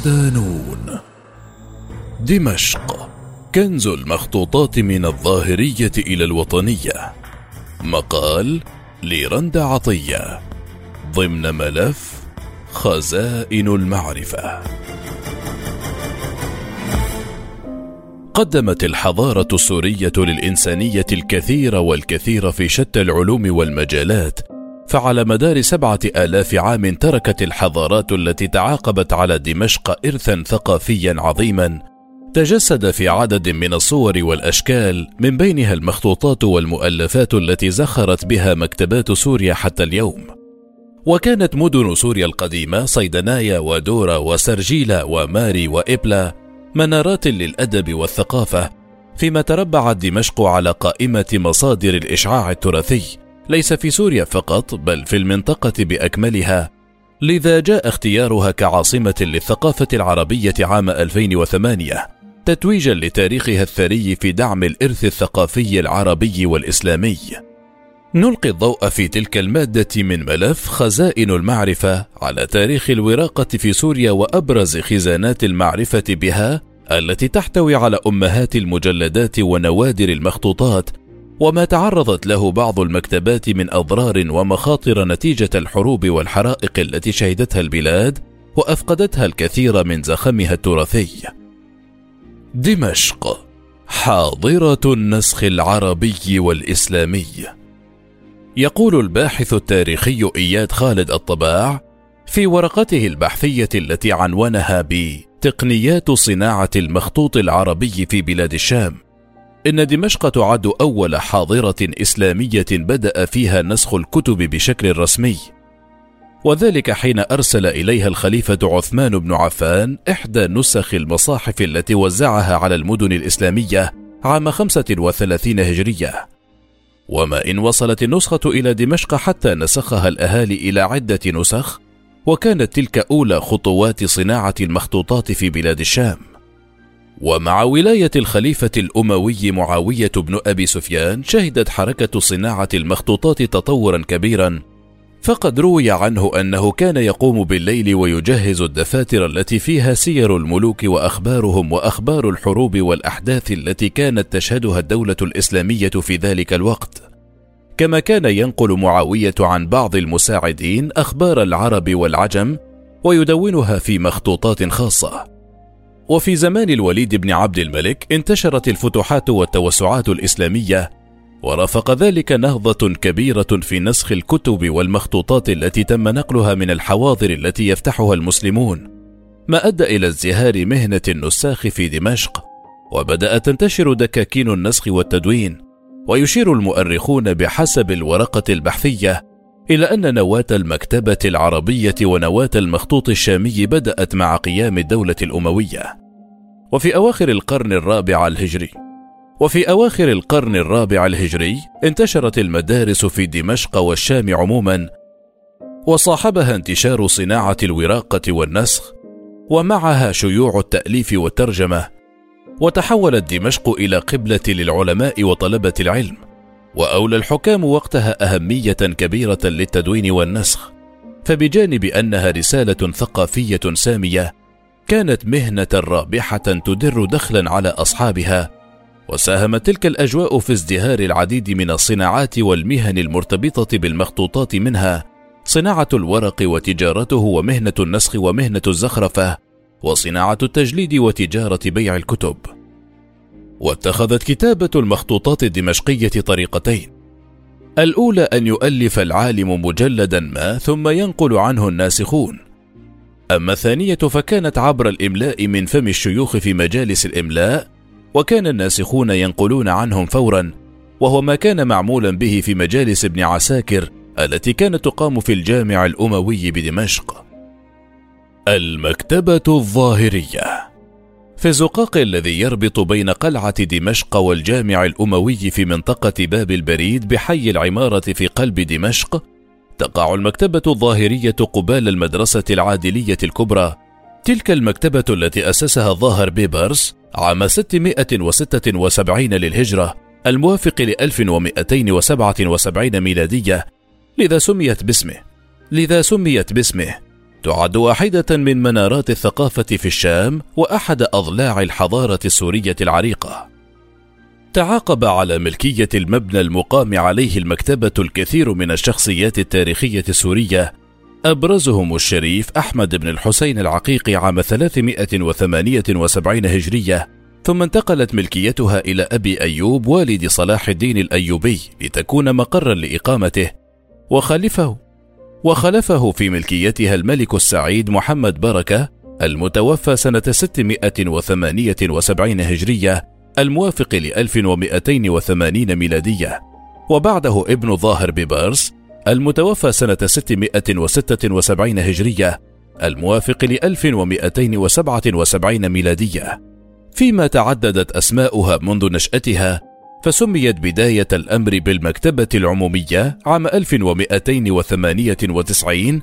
صدانون دمشق. كنز المخطوطات من الظاهرية إلى الوطنية. مقال لرند عطية. ضمن ملف خزائن المعرفة. قدمت الحضارة السورية للإنسانية الكثير والكثير في شتى العلوم والمجالات فعلى مدار سبعة آلاف عام تركت الحضارات التي تعاقبت على دمشق إرثا ثقافيا عظيما. تجسد في عدد من الصور والأشكال من بينها المخطوطات والمؤلفات التي زخرت بها مكتبات سوريا حتى اليوم. وكانت مدن سوريا القديمة صيدنايا ودورا وسرجيلا وماري وإبلا منارات للأدب والثقافة فيما تربعت دمشق على قائمة مصادر الإشعاع التراثي. ليس في سوريا فقط بل في المنطقة بأكملها لذا جاء اختيارها كعاصمة للثقافة العربية عام 2008 تتويجا لتاريخها الثري في دعم الإرث الثقافي العربي والإسلامي. نلقي الضوء في تلك المادة من ملف خزائن المعرفة على تاريخ الوراقة في سوريا وأبرز خزانات المعرفة بها التي تحتوي على أمهات المجلدات ونوادر المخطوطات وما تعرضت له بعض المكتبات من أضرار ومخاطر نتيجة الحروب والحرائق التي شهدتها البلاد وأفقدتها الكثير من زخمها التراثي. دمشق حاضرة النسخ العربي والإسلامي. يقول الباحث التاريخي إياد خالد الطباع في ورقته البحثية التي عنونها بتقنيات صناعة المخطوط العربي في بلاد الشام إن دمشق تعد أول حاضرة إسلامية بدأ فيها نسخ الكتب بشكل رسمي، وذلك حين أرسل إليها الخليفة عثمان بن عفان إحدى نسخ المصاحف التي وزعها على المدن الإسلامية عام 35 هجرية. وما إن وصلت النسخة إلى دمشق حتى نسخها الأهالي إلى عدة نسخ، وكانت تلك أولى خطوات صناعة المخطوطات في بلاد الشام. ومع ولاية الخليفة الأموي معاوية بن أبي سفيان شهدت حركة صناعة المخطوطات تطورا كبيرا فقد روي عنه أنه كان يقوم بالليل ويجهز الدفاتر التي فيها سير الملوك وأخبارهم وأخبار الحروب والأحداث التي كانت تشهدها الدولة الإسلامية في ذلك الوقت. كما كان ينقل معاوية عن بعض المساعدين أخبار العرب والعجم ويدونها في مخطوطات خاصة. وفي زمان الوليد بن عبد الملك انتشرت الفتوحات والتوسعات الإسلامية ورافق ذلك نهضة كبيرة في نسخ الكتب والمخطوطات التي تم نقلها من الحواضر التي يفتحها المسلمون. ما أدى إلى ازدهار مهنة النساخ في دمشق وبدأت تنتشر دكاكين النسخ والتدوين ويشير المؤرخون بحسب الورقة البحثية إلى أن نواة المكتبة العربية ونواة المخطوط الشامي بدأت مع قيام الدولة الأموية، وفي أواخر القرن الرابع الهجري. وفي أواخر القرن الرابع الهجري انتشرت المدارس في دمشق والشام عموما، وصاحبها انتشار صناعة الوراقة والنسخ، ومعها شيوع التأليف والترجمة، وتحولت دمشق إلى قبلة للعلماء وطلبة العلم. وأولى الحكام وقتها أهمية كبيرة للتدوين والنسخ. فبجانب أنها رسالة ثقافية سامية كانت مهنة رابحة تدر دخلا على أصحابها وساهمت تلك الأجواء في ازدهار العديد من الصناعات والمهن المرتبطة بالمخطوطات منها صناعة الورق وتجارته ومهنة النسخ ومهنة الزخرفة وصناعة التجليد وتجارة بيع الكتب. واتخذت كتابة المخطوطات الدمشقية طريقتين. الأولى أن يؤلف العالم مجلدا ما ثم ينقل عنه الناسخون. أما الثانية فكانت عبر الإملاء من فم الشيوخ في مجالس الإملاء وكان الناسخون ينقلون عنهم فورا وهو ما كان معمولا به في مجالس ابن عساكر التي كانت تقام في الجامع الأموي بدمشق. المكتبة الظاهرية في الزقاق الذي يربط بين قلعة دمشق والجامع الأموي في منطقة باب البريد بحي العمارة في قلب دمشق تقع المكتبة الظاهرية قبال المدرسة العادلية الكبرى. تلك المكتبة التي أسسها ظاهر بيبرس عام 676 للهجرة الموافق ل 1277 ميلادية لذا سميت باسمه. لذا سميت باسمه. تعد واحدة من منارات الثقافة في الشام وأحد أضلاع الحضارة السورية العريقة. تعاقب على ملكية المبنى المقام عليه المكتبة الكثير من الشخصيات التاريخية السورية أبرزهم الشريف أحمد بن الحسين العقيقي عام 378 هجرية ثم انتقلت ملكيتها إلى أبي أيوب والد صلاح الدين الأيوبي لتكون مقرا لإقامته وخلفه وخلفه في ملكيتها الملك السعيد محمد بركة المتوفى سنة 678 هجرية الموافق ل 1280 ميلادية. وبعده ابن ظاهر ببارس المتوفى سنة 676 هجرية الموافق ل 1277 ميلادية. فيما تعددت أسماؤها منذ نشأتها فسميت بداية الأمر بالمكتبة العمومية عام 1298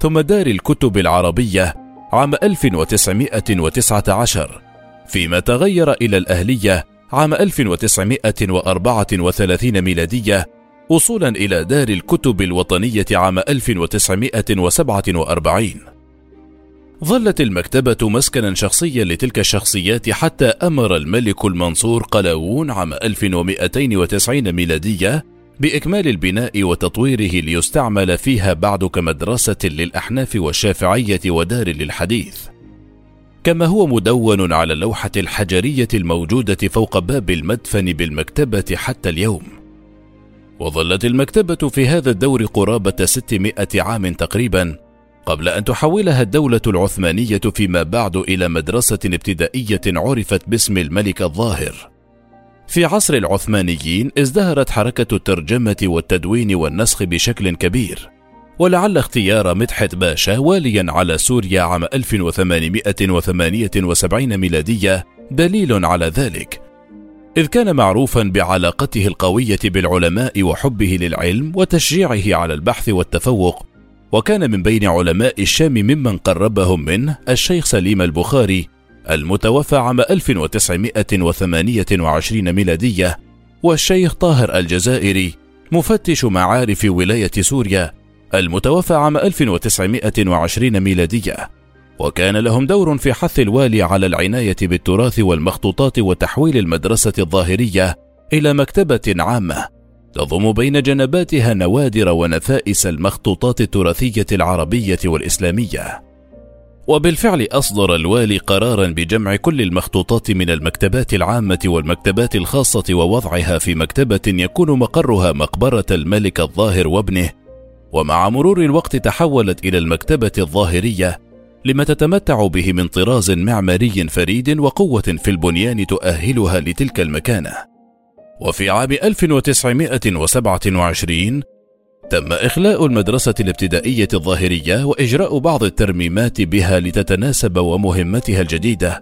ثم دار الكتب العربية عام 1919 فيما تغير إلى الأهلية عام 1934 ميلادية وصولا إلى دار الكتب الوطنية عام 1947 ظلت المكتبة مسكنا شخصيا لتلك الشخصيات حتى أمر الملك المنصور قلاوون عام 1290 ميلادية بإكمال البناء وتطويره ليستعمل فيها بعد كمدرسة للأحناف والشافعية ودار للحديث. كما هو مدون على اللوحة الحجرية الموجودة فوق باب المدفن بالمكتبة حتى اليوم. وظلت المكتبة في هذا الدور قرابة 600 عام تقريبا قبل أن تحولها الدولة العثمانية فيما بعد إلى مدرسة ابتدائية عرفت باسم الملك الظاهر. في عصر العثمانيين ازدهرت حركة الترجمة والتدوين والنسخ بشكل كبير، ولعل اختيار مدحت باشا واليا على سوريا عام 1878 ميلادية دليل على ذلك، إذ كان معروفا بعلاقته القوية بالعلماء وحبه للعلم وتشجيعه على البحث والتفوق وكان من بين علماء الشام ممن قربهم منه الشيخ سليم البخاري المتوفى عام 1928 ميلادية والشيخ طاهر الجزائري مفتش معارف ولاية سوريا المتوفى عام 1920 ميلادية. وكان لهم دور في حث الوالي على العناية بالتراث والمخطوطات وتحويل المدرسة الظاهرية إلى مكتبة عامة. تضم بين جنباتها نوادر ونفائس المخطوطات التراثية العربية والإسلامية. وبالفعل أصدر الوالي قرارا بجمع كل المخطوطات من المكتبات العامة والمكتبات الخاصة ووضعها في مكتبة يكون مقرها مقبرة الملك الظاهر وابنه، ومع مرور الوقت تحولت إلى المكتبة الظاهرية لما تتمتع به من طراز معماري فريد وقوة في البنيان تؤهلها لتلك المكانة. وفي عام 1927 تم إخلاء المدرسة الابتدائية الظاهرية وإجراء بعض الترميمات بها لتتناسب ومهمتها الجديدة،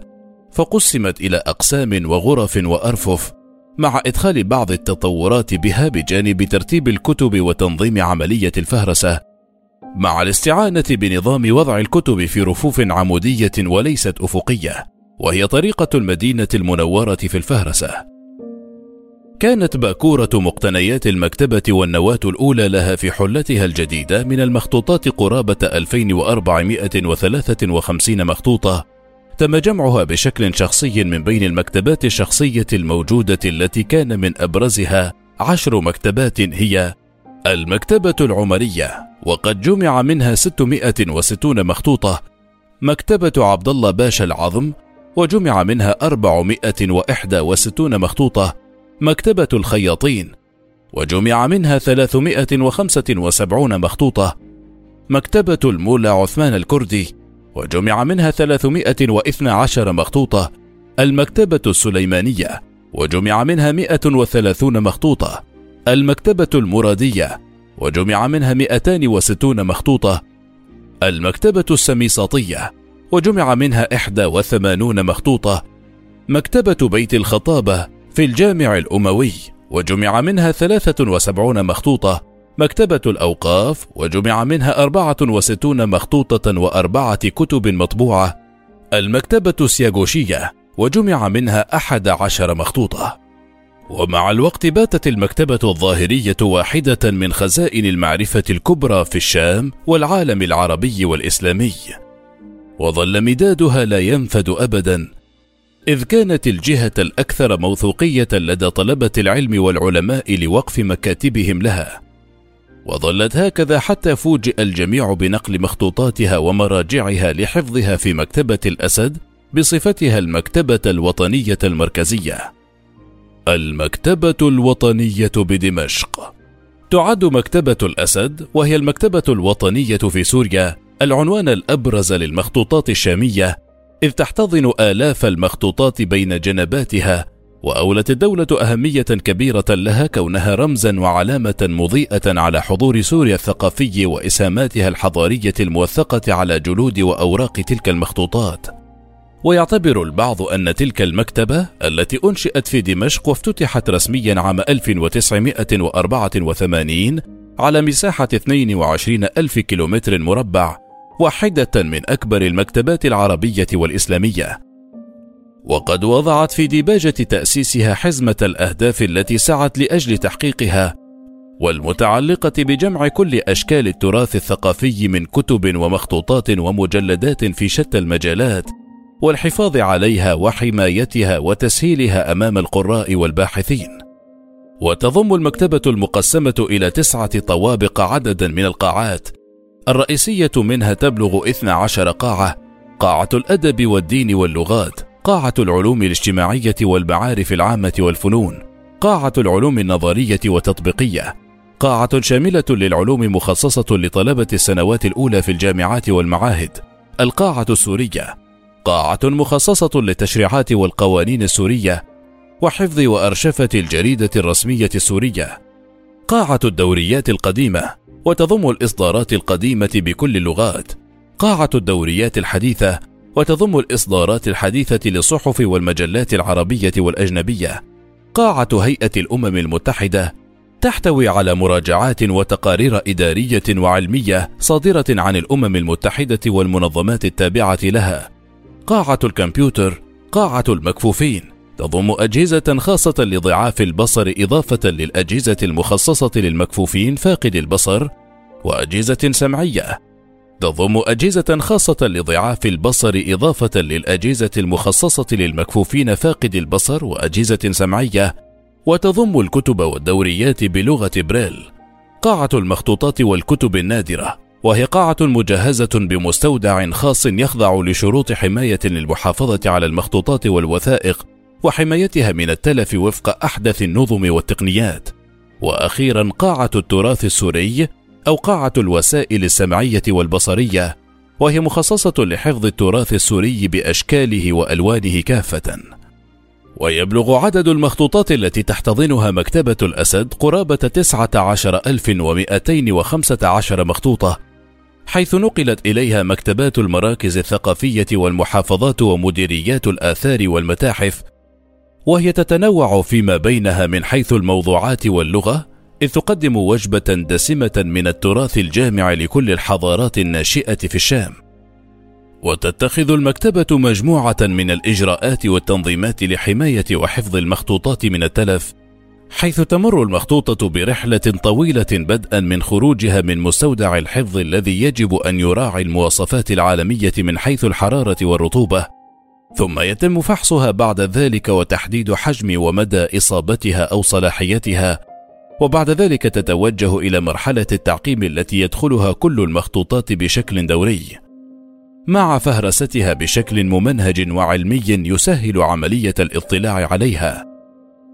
فقسمت إلى أقسام وغرف وأرفف، مع إدخال بعض التطورات بها بجانب ترتيب الكتب وتنظيم عملية الفهرسة، مع الاستعانة بنظام وضع الكتب في رفوف عمودية وليست أفقية، وهي طريقة المدينة المنورة في الفهرسة. كانت باكورة مقتنيات المكتبة والنواة الأولى لها في حلتها الجديدة من المخطوطات قرابة 2453 مخطوطة. تم جمعها بشكل شخصي من بين المكتبات الشخصية الموجودة التي كان من أبرزها عشر مكتبات هي المكتبة العمرية وقد جمع منها 660 مخطوطة مكتبة عبد الله باشا العظم وجمع منها 461 مخطوطة مكتبة الخياطين وجمع منها 375 مخطوطة. مكتبة المولى عثمان الكردي وجمع منها 312 مخطوطة. المكتبة السليمانية وجمع منها 130 مخطوطة. المكتبة المرادية وجمع منها 260 مخطوطة. المكتبة السميساطية وجمع منها 81 مخطوطة. مكتبة بيت الخطابة في الجامع الأموي وجمع منها 73 مخطوطة مكتبة الأوقاف وجمع منها 64 مخطوطة وأربعة كتب مطبوعة المكتبة السياغوشية وجمع منها أحد عشر مخطوطة. ومع الوقت باتت المكتبة الظاهرية واحدة من خزائن المعرفة الكبرى في الشام والعالم العربي والإسلامي. وظل مدادها لا ينفد أبدا إذ كانت الجهة الأكثر موثوقية لدى طلبة العلم والعلماء لوقف مكاتبهم لها وظلت هكذا حتى فوجئ الجميع بنقل مخطوطاتها ومراجعها لحفظها في مكتبة الأسد بصفتها المكتبة الوطنية المركزية. المكتبة الوطنية بدمشق تعد مكتبة الأسد وهي المكتبة الوطنية في سوريا العنوان الأبرز للمخطوطات الشامية إذ تحتضن آلاف المخطوطات بين جنباتها وأولت الدولة أهمية كبيرة لها كونها رمزا وعلامة مضيئة على حضور سوريا الثقافي وإسهاماتها الحضارية الموثقة على جلود وأوراق تلك المخطوطات. ويعتبر البعض أن تلك المكتبة التي أنشئت في دمشق وافتتحت رسميا عام 1984 على مساحة 22 ألف كيلومتر مربع واحدة من أكبر المكتبات العربية والإسلامية وقد وضعت في ديباجة تأسيسها حزمة الأهداف التي سعت لأجل تحقيقها والمتعلقة بجمع كل أشكال التراث الثقافي من كتب ومخطوطات ومجلدات في شتى المجالات والحفاظ عليها وحمايتها وتسهيلها أمام القراء والباحثين. وتضم المكتبة المقسمة إلى تسعة طوابق عددا من القاعات الرئيسية منها تبلغ 12 قاعة قاعة الأدب والدين واللغات قاعة العلوم الاجتماعية والمعارف العامة والفنون قاعة العلوم النظرية والتطبيقية قاعة شاملة للعلوم مخصصة لطلبة السنوات الأولى في الجامعات والمعاهد القاعة السورية قاعة مخصصة للتشريعات والقوانين السورية وحفظ وأرشفة الجريدة الرسمية السورية قاعة الدوريات القديمة وتضم الإصدارات القديمة بكل اللغات قاعة الدوريات الحديثة وتضم الإصدارات الحديثة للصحف والمجلات العربية والأجنبية. قاعة هيئة الأمم المتحدة تحتوي على مراجعات وتقارير إدارية وعلمية صادرة عن الأمم المتحدة والمنظمات التابعة لها. قاعة الكمبيوتر، قاعة المكفوفين، تضم أجهزة خاصة لضعاف البصر إضافة للأجهزة المخصصة للمكفوفين فاقد البصر، وأجهزة سمعية، تضم أجهزة خاصة لضعاف البصر إضافة للأجهزة المخصصة للمكفوفين فاقد البصر وأجهزة سمعية، وتضم الكتب والدوريات بلغة بريل. قاعة المخطوطات والكتب النادرة، وهي قاعة مجهزة بمستودع خاص يخضع لشروط حماية للمحافظة على المخطوطات والوثائق وحمايتها من التلف وفق أحدث النظم والتقنيات. وأخيرا قاعة التراث السوري أو قاعة الوسائل السمعية والبصرية، وهي مخصصة لحفظ التراث السوري بأشكاله وألوانه كافة. ويبلغ عدد المخطوطات التي تحتضنها مكتبة الأسد قرابة 19215 مخطوطة، حيث نقلت إليها مكتبات المراكز الثقافية والمحافظات ومديريات الآثار والمتاحف، وهي تتنوع فيما بينها من حيث الموضوعات واللغة إذ تقدم وجبة دسمة من التراث الجامع لكل الحضارات الناشئة في الشام. وتتخذ المكتبة مجموعة من الإجراءات والتنظيمات لحماية وحفظ المخطوطات من التلف، حيث تمر المخطوطة برحلة طويلة بدءا من خروجها من مستودع الحفظ الذي يجب أن يراعي المواصفات العالمية من حيث الحرارة والرطوبة، ثم يتم فحصها بعد ذلك وتحديد حجم ومدى إصابتها أو صلاحيتها. وبعد ذلك تتوجه إلى مرحلة التعقيم التي يدخلها كل المخطوطات بشكل دوري. مع فهرستها بشكل ممنهج وعلمي يسهل عملية الاطلاع عليها.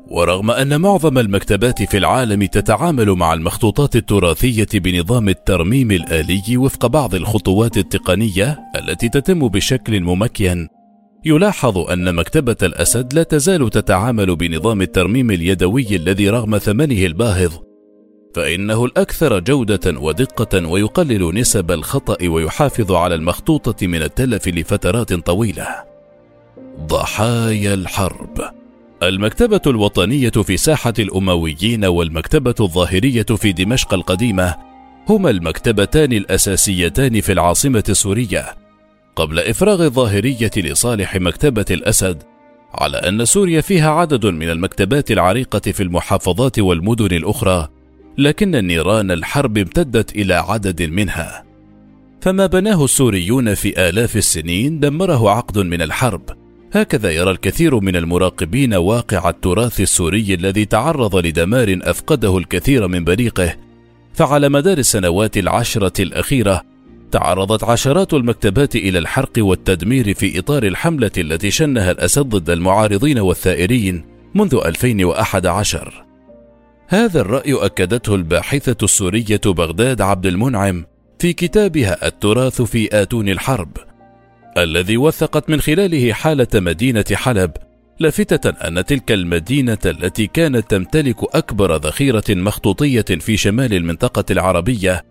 ورغم أن معظم المكتبات في العالم تتعامل مع المخطوطات التراثية بنظام الترميم الآلي وفق بعض الخطوات التقنية التي تتم بشكل ممكن يلاحظ أن مكتبة الأسد لا تزال تتعامل بنظام الترميم اليدوي الذي رغم ثمنه الباهظ فإنه الأكثر جودة ودقة ويقلل نسب الخطأ ويحافظ على المخطوطة من التلف لفترات طويلة. ضحايا الحرب المكتبة الوطنية في ساحة الأمويين والمكتبة الظاهرية في دمشق القديمة هما المكتبتان الأساسيتان في العاصمة السورية قبل إفراغ الظاهرية لصالح مكتبة الأسد على أن سوريا فيها عدد من المكتبات العريقة في المحافظات والمدن الأخرى، لكن نيران الحرب امتدت إلى عدد منها. فما بناه السوريون في آلاف السنين دمره عقد من الحرب. هكذا يرى الكثير من المراقبين واقع التراث السوري الذي تعرض لدمار أفقده الكثير من بريقه. فعلى مدار السنوات العشرة الأخيرة تعرضت عشرات المكتبات إلى الحرق والتدمير في إطار الحملة التي شنها الأسد ضد المعارضين والثائرين منذ 2011 هذا الرأي أكدته الباحثة السورية بغداد عبد المنعم في كتابها التراث في آتون الحرب الذي وثقت من خلاله حالة مدينة حلب لافتة أن تلك المدينة التي كانت تمتلك أكبر ذخيرة مخطوطية في شمال المنطقة العربية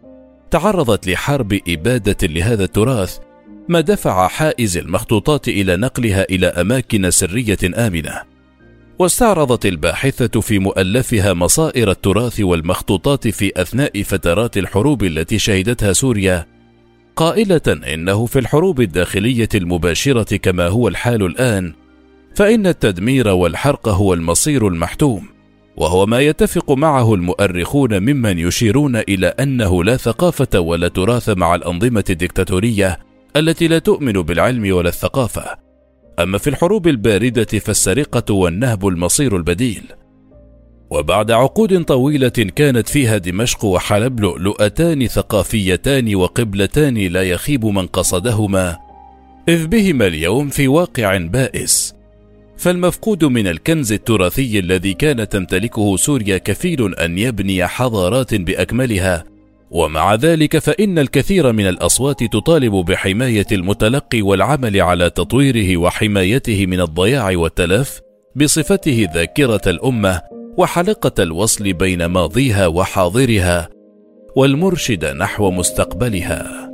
تعرضت لحرب إبادة لهذا التراث ما دفع حائز المخطوطات إلى نقلها إلى أماكن سرية آمنة. واستعرضت الباحثة في مؤلفها مصائر التراث والمخطوطات في أثناء فترات الحروب التي شهدتها سوريا قائلة إنه في الحروب الداخلية المباشرة كما هو الحال الآن فإن التدمير والحرق هو المصير المحتوم. وهو ما يتفق معه المؤرخون ممن يشيرون إلى أنه لا ثقافة ولا تراث مع الأنظمة الدكتاتورية التي لا تؤمن بالعلم ولا الثقافة. أما في الحروب الباردة فالسرقة والنهب المصير البديل. وبعد عقود طويلة كانت فيها دمشق وحلب لؤلؤتان ثقافيتان وقبلتان لا يخيب من قصدهما إذ بهما اليوم في واقع بائس. فالمفقود من الكنز التراثي الذي كانت تمتلكه سوريا كفيل أن يبني حضارات بأكملها. ومع ذلك فإن الكثير من الأصوات تطالب بحماية المتلقي والعمل على تطويره وحمايته من الضياع والتلف بصفته ذاكرة الأمة وحلقة الوصل بين ماضيها وحاضرها والمرشد نحو مستقبلها.